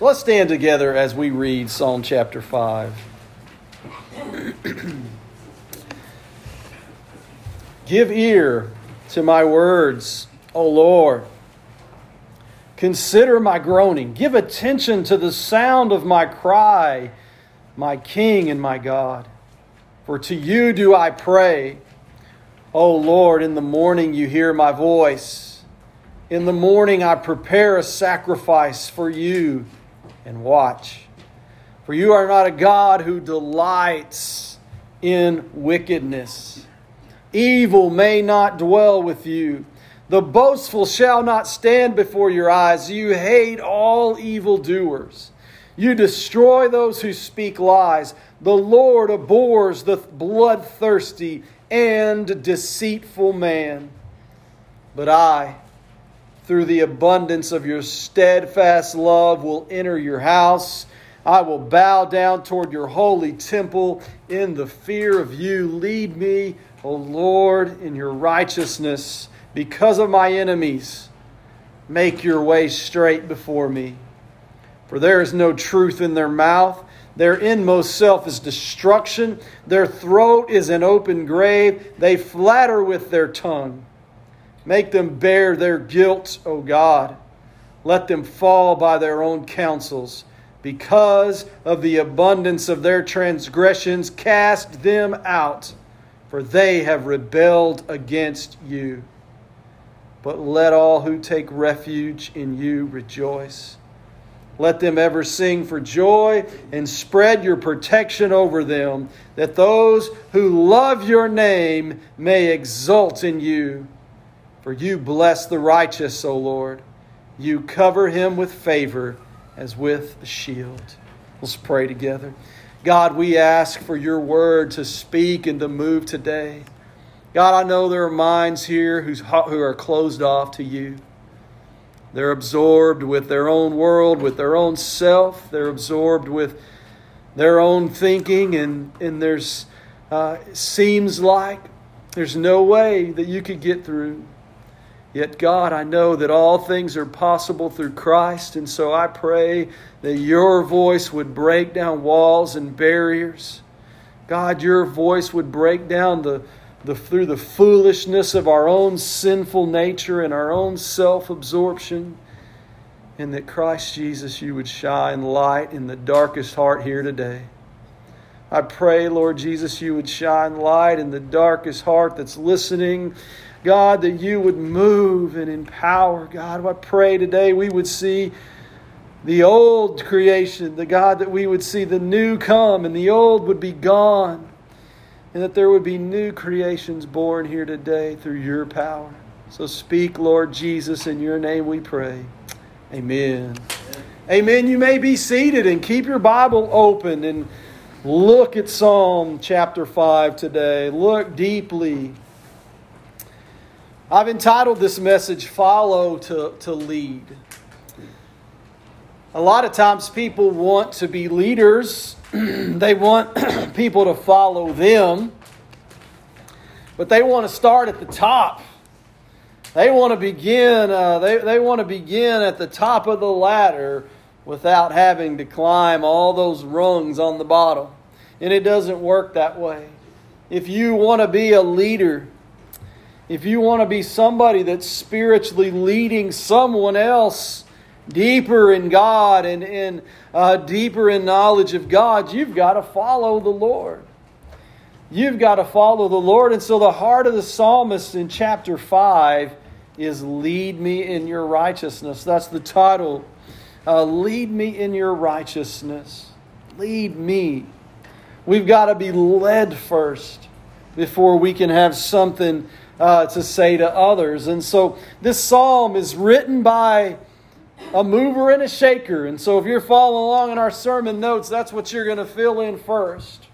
So let's stand together as we read Psalm chapter 5. Give ear to my words, O Lord. Consider my groaning. Give attention to the sound of my cry, my King and my God. For to you do I pray. O Lord, in the morning you hear my voice. In the morning I prepare a sacrifice for you and watch. For you are not a God who delights in wickedness. Evil may not dwell with you. The boastful shall not stand before your eyes. You hate all evildoers. You destroy those who speak lies. The Lord abhors the bloodthirsty and deceitful man. But I, through the abundance of your steadfast love, will enter your house. I will bow down toward your holy temple in the fear of you. Lead me, O Lord, in your righteousness because of my enemies. Make your way straight before me. For there is no truth in their mouth. Their inmost self is destruction. Their throat is an open grave. They flatter with their tongue. Make them bear their guilt, O God. Let them fall by their own counsels. Because of the abundance of their transgressions, cast them out, for they have rebelled against you. But let all who take refuge in you rejoice. Let them ever sing for joy and spread your protection over them, that those who love your name may exult in you. For you bless the righteous, O Lord. You cover him with favor as with a shield. Let's pray together. God, we ask for your word to speak and to move today. God, I know there are minds here who's, who are closed off to you. They're absorbed with their own world, with their own self. They're absorbed with their own thinking, and, and there's uh, seems like there's no way that you could get through. Yet, God, I know that all things are possible through Christ, and so I pray that your voice would break down walls and barriers. God, your voice would break down the the, through the foolishness of our own sinful nature and our own self absorption, and that Christ Jesus, you would shine light in the darkest heart here today. I pray, Lord Jesus, you would shine light in the darkest heart that's listening. God, that you would move and empower. God, I pray today we would see the old creation, the God, that we would see the new come and the old would be gone and that there would be new creations born here today through your power. So speak, Lord Jesus, in your name we pray. Amen. Amen. You may be seated and keep your Bible open and look at Psalm chapter 5 today. Look deeply. I've entitled this message, Follow to, to Lead. A lot of times people want to be leaders they want people to follow them, but they want to start at the top. They want to begin. Uh, they they want to begin at the top of the ladder without having to climb all those rungs on the bottom, and it doesn't work that way. If you want to be a leader, if you want to be somebody that's spiritually leading someone else deeper in God and in uh, deeper in knowledge of God, you've got to follow the Lord. You've got to follow the Lord. And so the heart of the psalmist in chapter 5 is Lead Me in Your Righteousness. That's the title. Uh, lead me in your righteousness. Lead me. We've got to be led first before we can have something uh, to say to others. And so this psalm is written by a mover and a shaker. And so if you're following along in our sermon notes, that's what you're going to fill in first.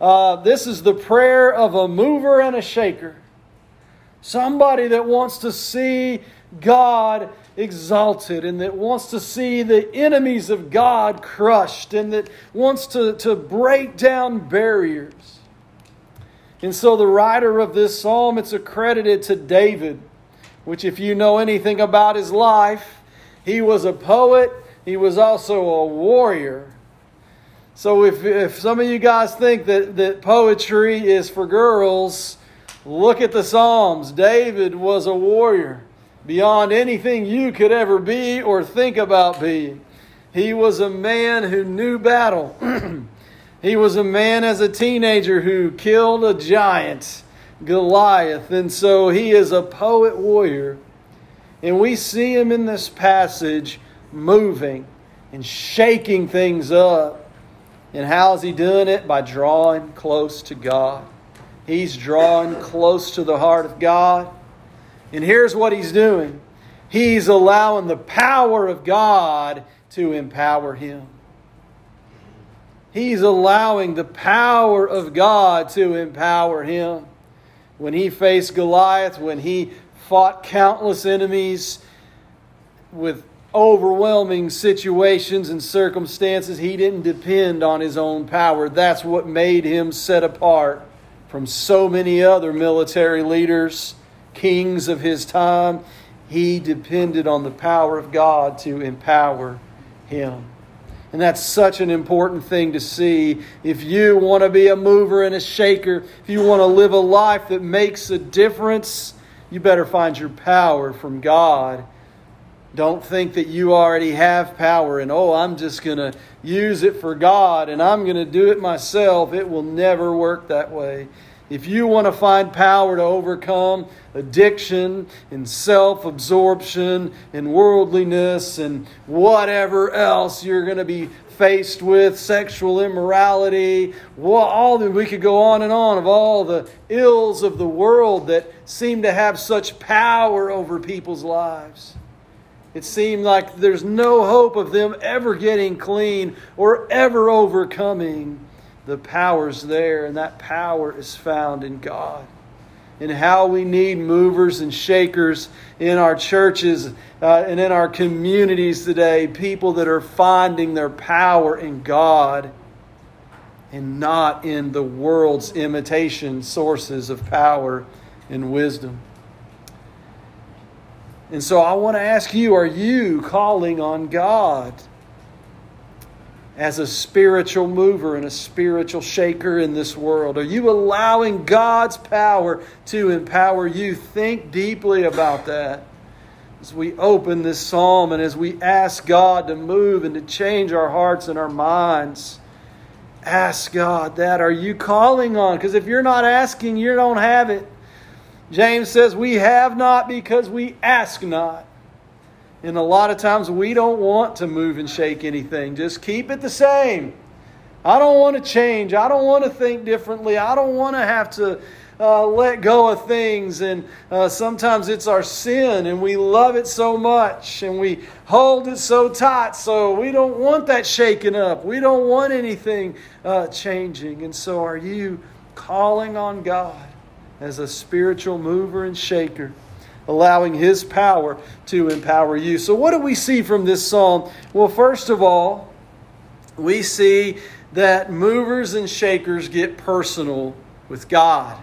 Uh, this is the prayer of a mover and a shaker. Somebody that wants to see God exalted and that wants to see the enemies of God crushed and that wants to, to break down barriers. And so the writer of this psalm, it's accredited to David, which if you know anything about his life, he was a poet he was also a warrior. So if, if some of you guys think that, that poetry is for girls, look at the Psalms. David was a warrior beyond anything you could ever be or think about being. He was a man who knew battle. he was a man as a teenager who killed a giant, Goliath. And so he is a poet warrior. And we see him in this passage moving and shaking things up and how's he doing it? By drawing close to God. He's drawing close to the heart of God. And here's what he's doing he's allowing the power of God to empower him. He's allowing the power of God to empower him. When he faced Goliath, when he fought countless enemies with overwhelming situations and circumstances, he didn't depend on his own power. That's what made him set apart from so many other military leaders, kings of his time. He depended on the power of God to empower him. And that's such an important thing to see. If you want to be a mover and a shaker, if you want to live a life that makes a difference, you better find your power from God don't think that you already have power and, oh, I'm just going to use it for God and I'm going to do it myself. It will never work that way. If you want to find power to overcome addiction and self absorption and worldliness and whatever else you're going to be faced with, sexual immorality, all that we could go on and on of all the ills of the world that seem to have such power over people's lives. It seemed like there's no hope of them ever getting clean or ever overcoming. The power's there, and that power is found in God. And how we need movers and shakers in our churches uh, and in our communities today. People that are finding their power in God and not in the world's imitation sources of power and wisdom. And so I want to ask you are you calling on God as a spiritual mover and a spiritual shaker in this world? Are you allowing God's power to empower you? Think deeply about that. As we open this psalm and as we ask God to move and to change our hearts and our minds, ask God that. Are you calling on? Because if you're not asking, you don't have it. James says, We have not because we ask not. And a lot of times we don't want to move and shake anything. Just keep it the same. I don't want to change. I don't want to think differently. I don't want to have to uh, let go of things. And uh, sometimes it's our sin, and we love it so much, and we hold it so tight. So we don't want that shaken up. We don't want anything uh, changing. And so, are you calling on God? as a spiritual mover and shaker, allowing His power to empower you. So, what do we see from this psalm? Well, first of all, we see that movers and shakers get personal with God.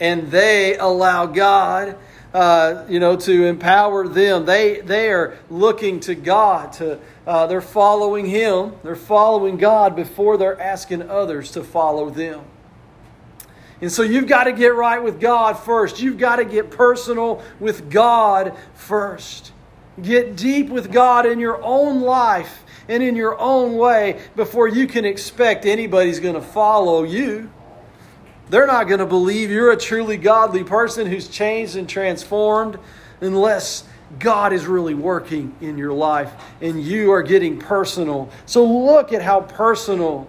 And they allow God, uh, you know, to empower them. They, they are looking to God. To, uh, they're following Him. They're following God before they're asking others to follow them. And so you've got to get right with God first. You've got to get personal with God first. Get deep with God in your own life and in your own way before you can expect anybody's going to follow you. They're not going to believe you're a truly godly person who's changed and transformed unless God is really working in your life and you are getting personal. So look at how personal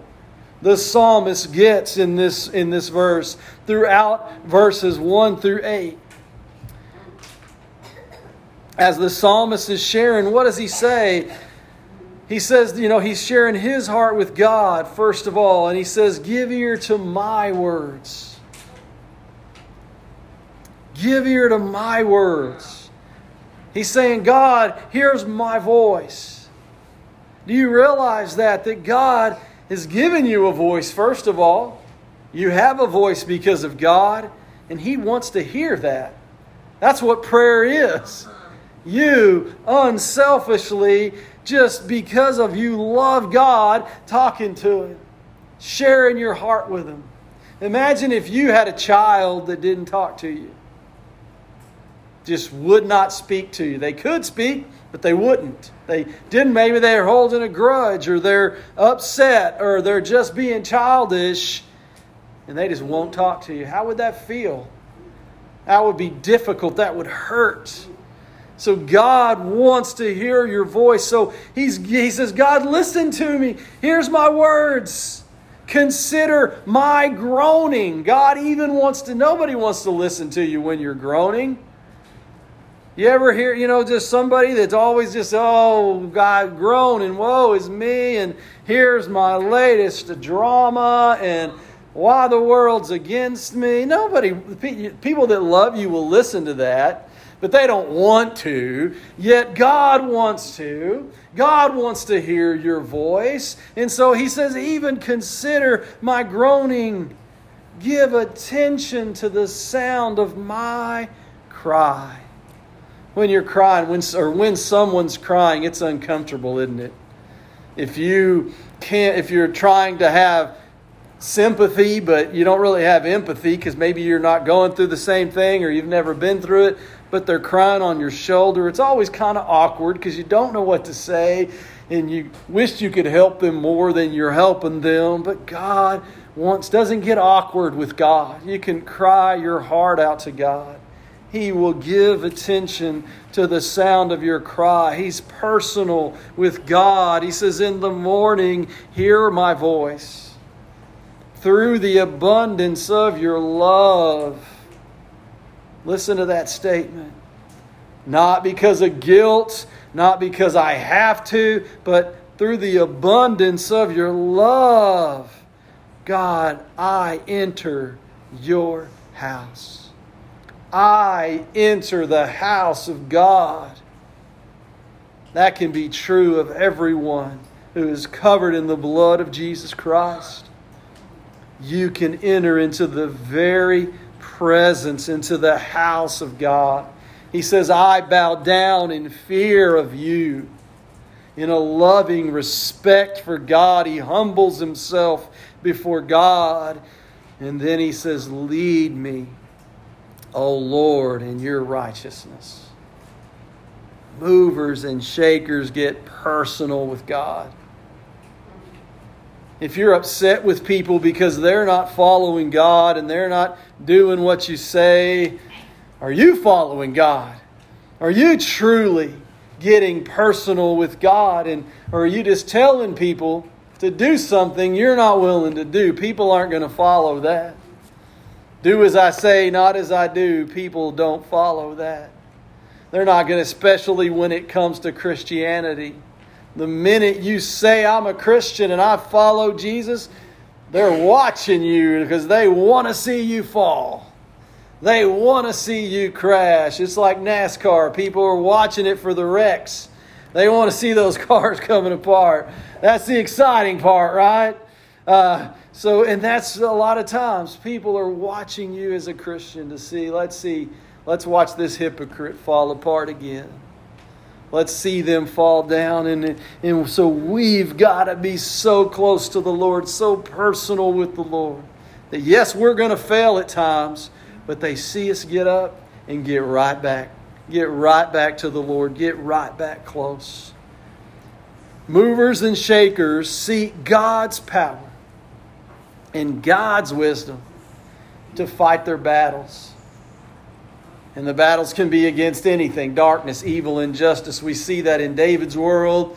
the psalmist gets in this, in this verse throughout verses 1 through 8. As the psalmist is sharing, what does he say? He says, you know, he's sharing his heart with God, first of all, and he says, Give ear to my words. Give ear to my words. He's saying, God, here's my voice. Do you realize that? That God has given you a voice, first of all. You have a voice because of God, and He wants to hear that. That's what prayer is. you unselfishly, just because of you love God, talking to Him, sharing your heart with Him. Imagine if you had a child that didn't talk to you, just would not speak to you. They could speak, but they wouldn't. They didn't. Maybe they're holding a grudge, or they're upset, or they're just being childish, and they just won't talk to you. How would that feel? That would be difficult. That would hurt. So God wants to hear your voice. So he's, he says, God, listen to me. Here's my words. Consider my groaning. God even wants to, nobody wants to listen to you when you're groaning. You ever hear, you know, just somebody that's always just, oh, God, groaning, woe is me, and here's my latest drama, and why the world's against me. Nobody, people that love you will listen to that but they don't want to. Yet God wants to. God wants to hear your voice. And so he says, even consider my groaning. Give attention to the sound of my cry. When you're crying, when, or when someone's crying, it's uncomfortable, isn't it? If you can't, if you're trying to have sympathy, but you don't really have empathy because maybe you're not going through the same thing or you've never been through it, but they're crying on your shoulder. It's always kind of awkward because you don't know what to say and you wish you could help them more than you're helping them. But God wants, doesn't get awkward with God. You can cry your heart out to God. He will give attention to the sound of your cry. He's personal with God. He says, In the morning, hear my voice. Through the abundance of your love, Listen to that statement. Not because of guilt, not because I have to, but through the abundance of your love. God, I enter your house. I enter the house of God. That can be true of everyone who is covered in the blood of Jesus Christ. You can enter into the very presence, into the house of God. He says, I bow down in fear of you. In a loving respect for God, he humbles himself before God. And then he says, Lead me, O Lord, in your righteousness. Movers and shakers get personal with God. If you're upset with people because they're not following God and they're not doing what you say, are you following God? Are you truly getting personal with God? And or are you just telling people to do something you're not willing to do? People aren't going to follow that. Do as I say, not as I do. People don't follow that. They're not going to, especially when it comes to Christianity. The minute you say, I'm a Christian and I follow Jesus, they're watching you because they want to see you fall. They want to see you crash. It's like NASCAR. People are watching it for the wrecks. They want to see those cars coming apart. That's the exciting part, right? Uh, so, and that's a lot of times people are watching you as a Christian to see, let's see, let's watch this hypocrite fall apart again. Let's see them fall down. And, and so we've got to be so close to the Lord, so personal with the Lord. That yes, we're going to fail at times, but they see us get up and get right back. Get right back to the Lord. Get right back close. Movers and shakers seek God's power and God's wisdom to fight their battles. And the battles can be against anything darkness, evil, injustice. We see that in David's world.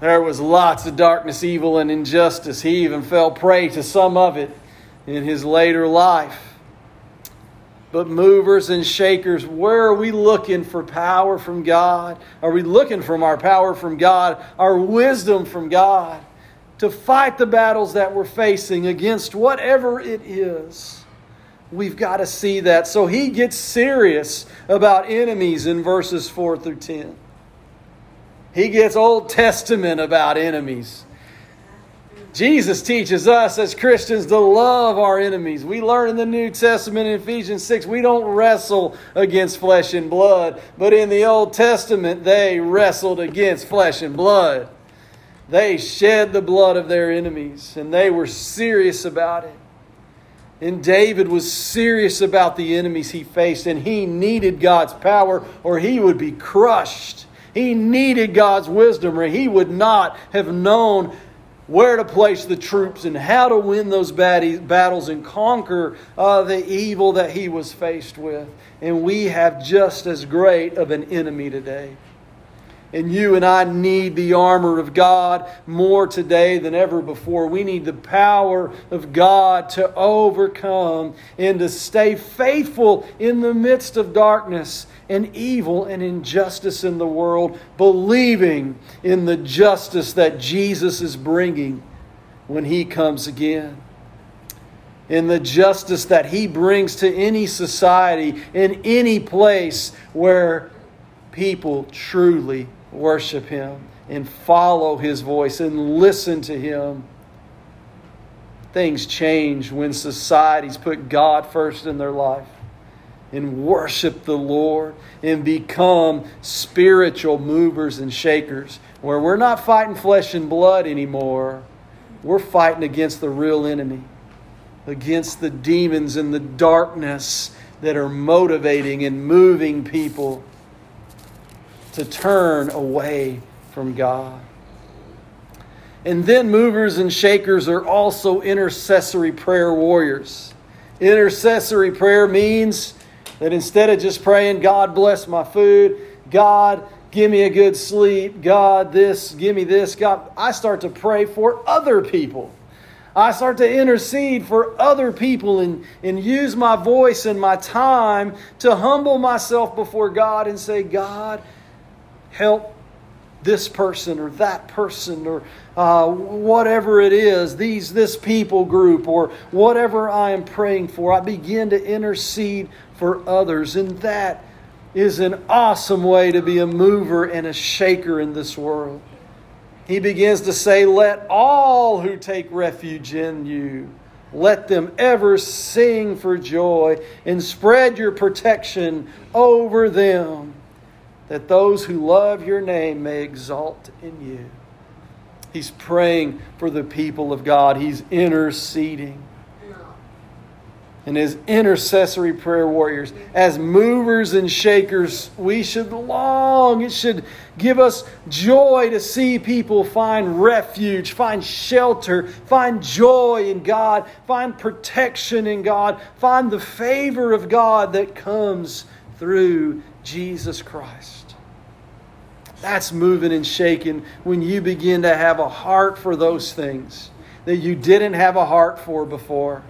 There was lots of darkness, evil, and injustice. He even fell prey to some of it in his later life. But movers and shakers, where are we looking for power from God? Are we looking from our power from God, our wisdom from God, to fight the battles that we're facing against whatever it is? We've got to see that. So he gets serious about enemies in verses 4 through 10. He gets Old Testament about enemies. Jesus teaches us as Christians to love our enemies. We learn in the New Testament in Ephesians 6 we don't wrestle against flesh and blood, but in the Old Testament they wrestled against flesh and blood. They shed the blood of their enemies and they were serious about it. And David was serious about the enemies he faced, and he needed God's power or he would be crushed. He needed God's wisdom or he would not have known where to place the troops and how to win those battles and conquer uh, the evil that he was faced with. And we have just as great of an enemy today. And you and I need the armor of God more today than ever before. We need the power of God to overcome and to stay faithful in the midst of darkness and evil and injustice in the world, believing in the justice that Jesus is bringing when He comes again. In the justice that He brings to any society, in any place where people truly worship Him and follow His voice and listen to Him. Things change when societies put God first in their life and worship the Lord and become spiritual movers and shakers where we're not fighting flesh and blood anymore. We're fighting against the real enemy, against the demons and the darkness that are motivating and moving people to turn away from God. And then movers and shakers are also intercessory prayer warriors. Intercessory prayer means that instead of just praying, God bless my food, God give me a good sleep, God this, give me this, God, I start to pray for other people. I start to intercede for other people and, and use my voice and my time to humble myself before God and say, God, help this person or that person or uh, whatever it is, these this people group or whatever I am praying for. I begin to intercede for others, and that is an awesome way to be a mover and a shaker in this world. He begins to say, "Let all who take refuge in you." Let them ever sing for joy and spread your protection over them that those who love your name may exalt in you. He's praying for the people of God, he's interceding. And as intercessory prayer warriors, as movers and shakers, we should long, it should give us joy to see people find refuge, find shelter, find joy in God, find protection in God, find the favor of God that comes through Jesus Christ. That's moving and shaking when you begin to have a heart for those things that you didn't have a heart for before.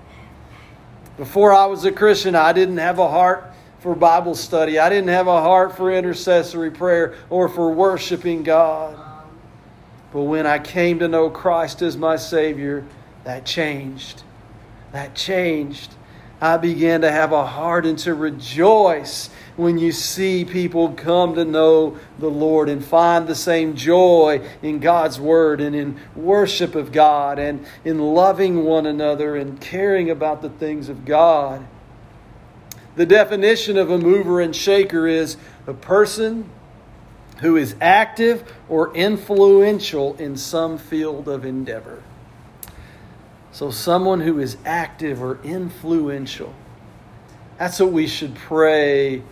Before I was a Christian, I didn't have a heart for Bible study. I didn't have a heart for intercessory prayer or for worshiping God. But when I came to know Christ as my Savior, that changed. That changed. I began to have a heart and to rejoice when you see people come to know the Lord and find the same joy in God's Word and in worship of God and in loving one another and caring about the things of God. The definition of a mover and shaker is a person who is active or influential in some field of endeavor. So, someone who is active or influential. That's what we should pray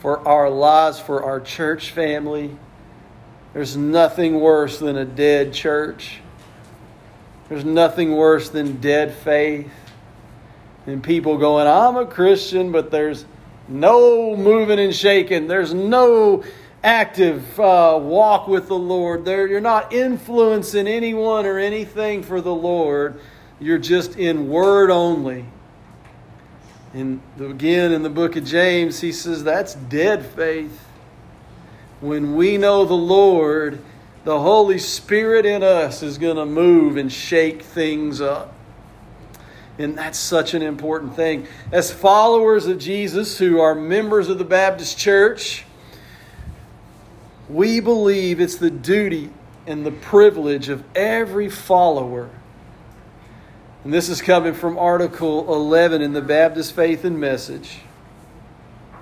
for our lives, for our church family. There's nothing worse than a dead church. There's nothing worse than dead faith. And people going, I'm a Christian, but there's no moving and shaking. There's no active uh, walk with the Lord. There, you're not influencing anyone or anything for the Lord. You're just in word only. And again, in the book of James, he says that's dead faith. When we know the Lord, the Holy Spirit in us is going to move and shake things up. And that's such an important thing. As followers of Jesus who are members of the Baptist Church, we believe it's the duty and the privilege of every follower And this is coming from Article 11 in the Baptist Faith and Message.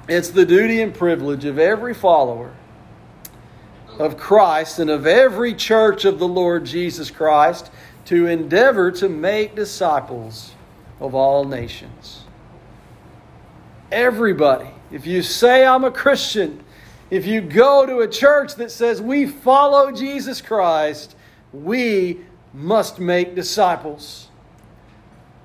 It's the duty and privilege of every follower of Christ and of every church of the Lord Jesus Christ to endeavor to make disciples of all nations. Everybody, if you say I'm a Christian, if you go to a church that says we follow Jesus Christ, we must make disciples.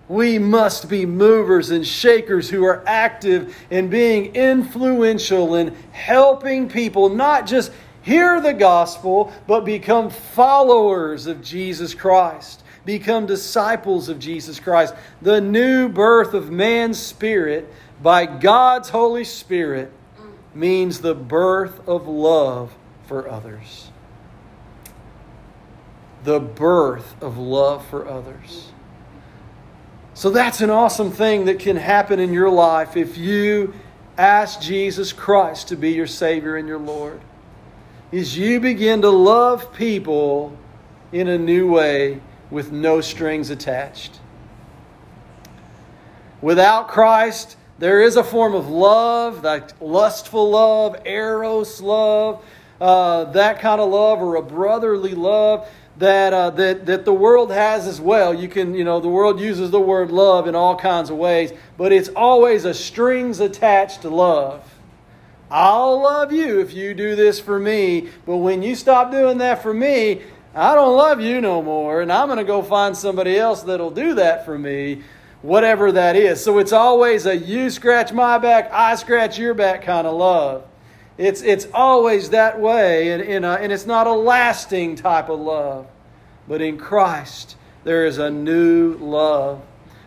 We must be movers and shakers who are active in being influential in helping people not just hear the gospel, but become followers of Jesus Christ, become disciples of Jesus Christ. The new birth of man's spirit by God's Holy Spirit means the birth of love for others. The birth of love for others. So that's an awesome thing that can happen in your life if you ask Jesus Christ to be your Savior and your Lord is you begin to love people in a new way with no strings attached. Without Christ, there is a form of love, like lustful love, eros love, uh, that kind of love, or a brotherly love that, uh, that, that the world has as well. You can, you know, the world uses the word love in all kinds of ways, but it's always a strings attached to love. I'll love you if you do this for me, but when you stop doing that for me, I don't love you no more, and I'm going to go find somebody else that'll do that for me, whatever that is. So it's always a you scratch my back, I scratch your back kind of love. It's, it's always that way, and, and, and it's not a lasting type of love. But in Christ, there is a new love.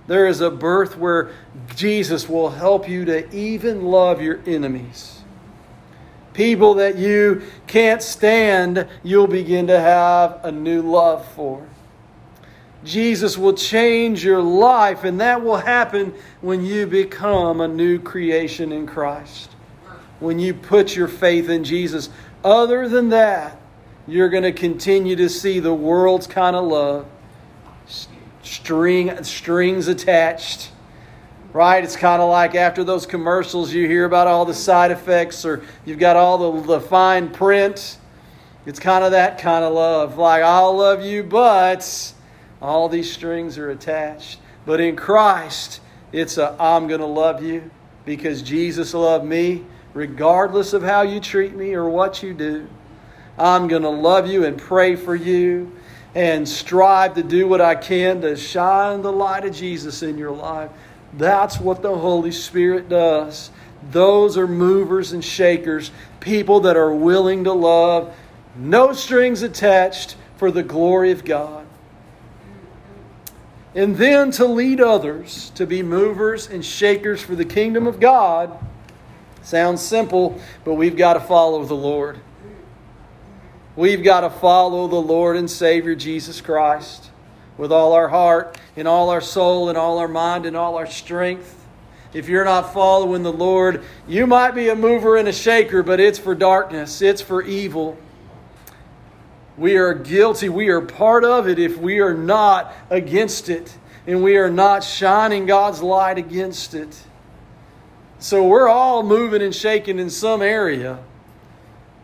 There is a birth where Jesus will help you to even love your enemies people that you can't stand, you'll begin to have a new love for. Jesus will change your life, and that will happen when you become a new creation in Christ. When you put your faith in Jesus. Other than that, you're going to continue to see the world's kind of love, string, strings attached right? It's kind of like after those commercials, you hear about all the side effects or you've got all the, the fine print. It's kind of that kind of love. Like, I'll love you, but all these strings are attached. But in Christ, it's a I'm going to love you because Jesus loved me regardless of how you treat me or what you do. I'm going to love you and pray for you and strive to do what I can to shine the light of Jesus in your life. That's what the Holy Spirit does. Those are movers and shakers, people that are willing to love, no strings attached for the glory of God. And then to lead others to be movers and shakers for the kingdom of God. Sounds simple, but we've got to follow the Lord. We've got to follow the Lord and Savior Jesus Christ with all our heart, in all our soul, in all our mind, in all our strength. If you're not following the Lord, you might be a mover and a shaker, but it's for darkness, it's for evil. We are guilty. We are part of it if we are not against it and we are not shining God's light against it. So we're all moving and shaking in some area.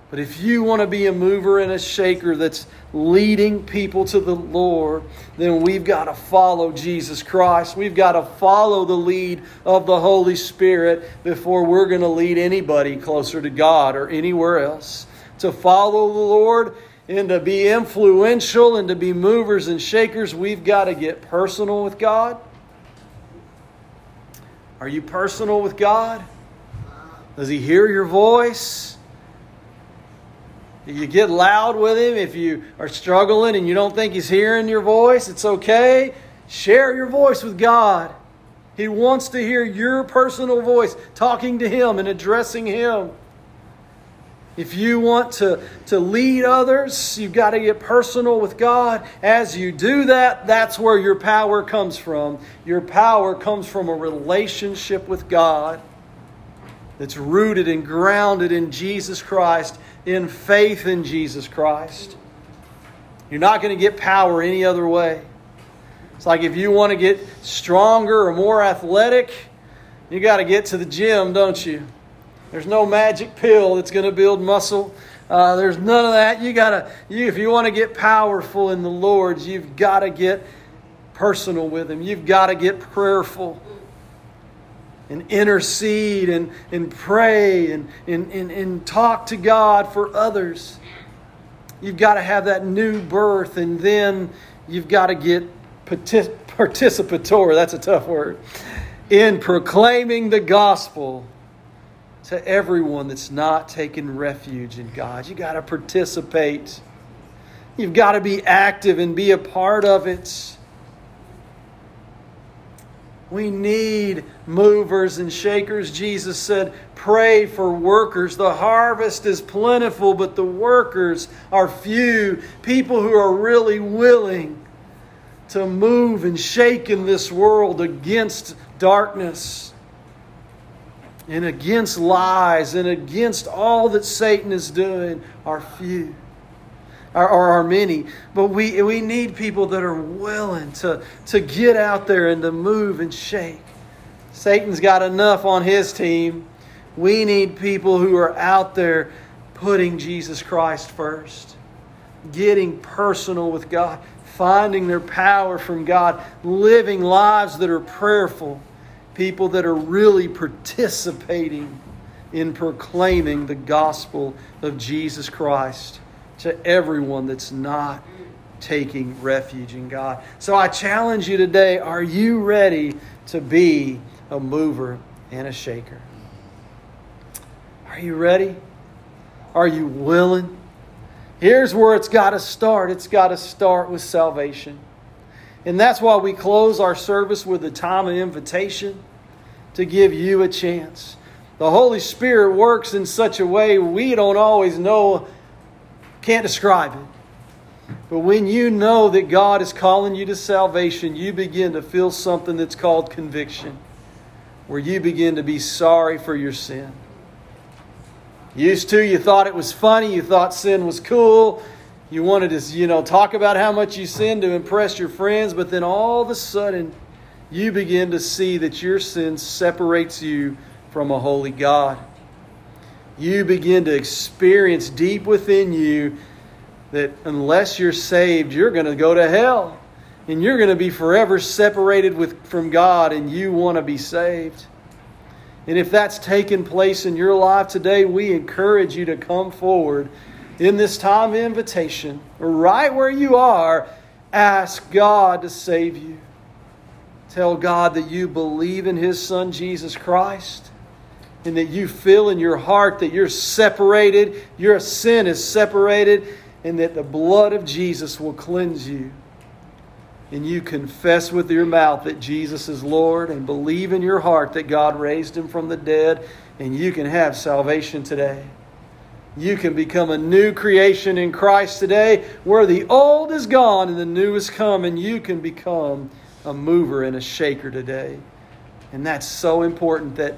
But if you want to be a mover and a shaker that's leading people to the Lord, then we've got to follow Jesus Christ. We've got to follow the lead of the Holy Spirit before we're going to lead anybody closer to God or anywhere else. To follow the Lord and to be influential and to be movers and shakers, we've got to get personal with God. Are you personal with God? Does He hear your voice? You get loud with him if you are struggling and you don't think he's hearing your voice. It's okay. Share your voice with God. He wants to hear your personal voice talking to him and addressing him. If you want to, to lead others, you've got to get personal with God. As you do that, that's where your power comes from. Your power comes from a relationship with God that's rooted and grounded in Jesus Christ in faith in Jesus Christ. You're not going to get power any other way. It's like if you want to get stronger or more athletic, you got to get to the gym, don't you? There's no magic pill that's going to build muscle. Uh, there's none of that. You gotta, you, if you want to get powerful in the Lord, you've got to get personal with Him. You've got to get prayerful and intercede and, and pray and, and, and, and talk to God for others. You've got to have that new birth, and then you've got to get participatory. That's a tough word. In proclaiming the gospel to everyone that's not taking refuge in God. You got to participate. You've got to be active and be a part of it. We need movers and shakers. Jesus said, Pray for workers. The harvest is plentiful, but the workers are few. People who are really willing to move and shake in this world against darkness and against lies and against all that Satan is doing are few or, are many. But we, we need people that are willing to, to get out there and to move and shake. Satan's got enough on his team. We need people who are out there putting Jesus Christ first, getting personal with God, finding their power from God, living lives that are prayerful people that are really participating in proclaiming the gospel of Jesus Christ to everyone that's not taking refuge in God. So I challenge you today are you ready to be a mover and a shaker? Are you ready? Are you willing? Here's where it's got to start it's got to start with salvation. And that's why we close our service with a time of invitation to give you a chance. The Holy Spirit works in such a way we don't always know, can't describe it. But when you know that God is calling you to salvation, you begin to feel something that's called conviction, where you begin to be sorry for your sin. Used to, you thought it was funny, you thought sin was cool, you wanted to, you know, talk about how much you sin to impress your friends, but then all of a sudden, you begin to see that your sin separates you from a holy God. You begin to experience deep within you that unless you're saved, you're going to go to hell. And you're going to be forever separated with, from God, and you want to be saved. And if that's taken place in your life today, we encourage you to come forward in this time of invitation, right where you are, ask God to save you. Tell God that you believe in His Son, Jesus Christ, and that you feel in your heart that you're separated, your sin is separated, and that the blood of Jesus will cleanse you. And you confess with your mouth that Jesus is Lord and believe in your heart that God raised him from the dead, and you can have salvation today. You can become a new creation in Christ today, where the old is gone and the new is come, and you can become a mover and a shaker today. And that's so important that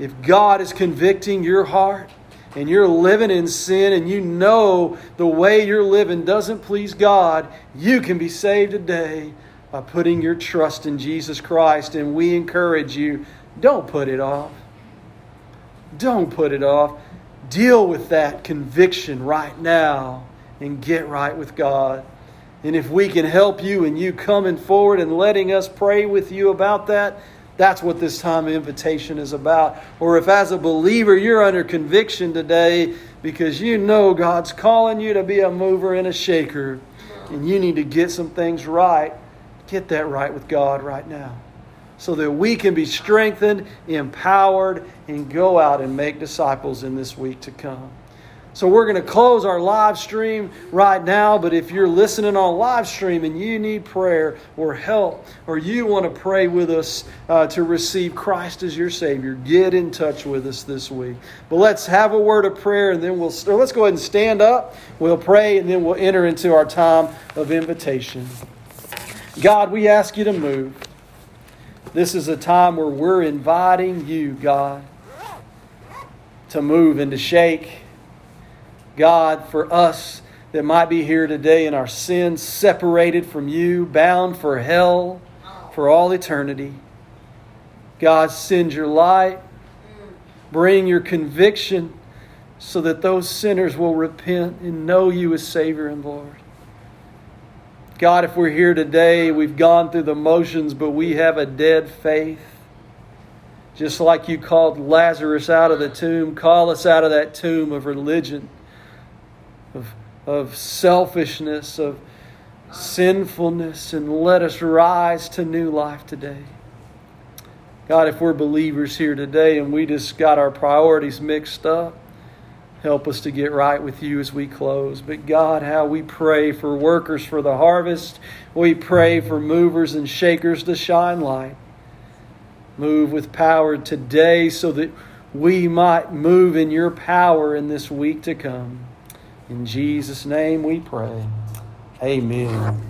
if God is convicting your heart and you're living in sin and you know the way you're living doesn't please God, you can be saved today by putting your trust in Jesus Christ. And we encourage you don't put it off. Don't put it off. Deal with that conviction right now and get right with God. And if we can help you and you coming forward and letting us pray with you about that, that's what this time of invitation is about. Or if as a believer you're under conviction today because you know God's calling you to be a mover and a shaker, and you need to get some things right, get that right with God right now. So that we can be strengthened, empowered, and go out and make disciples in this week to come. So we're going to close our live stream right now. But if you're listening on live stream and you need prayer or help, or you want to pray with us uh, to receive Christ as your Savior, get in touch with us this week. But let's have a word of prayer, and then we'll let's go ahead and stand up. We'll pray, and then we'll enter into our time of invitation. God, we ask you to move. This is a time where we're inviting you, God, to move and to shake God, for us that might be here today in our sins, separated from you, bound for hell for all eternity. God, send your light, bring your conviction so that those sinners will repent and know you as Savior and Lord. God, if we're here today, we've gone through the motions, but we have a dead faith. Just like you called Lazarus out of the tomb, call us out of that tomb of religion, of, of selfishness, of sinfulness, and let us rise to new life today. God, if we're believers here today and we just got our priorities mixed up, help us to get right with you as we close. But God, how we pray for workers for the harvest. We pray for movers and shakers to shine light. Move with power today so that we might move in your power in this week to come. In Jesus' name we pray. Amen.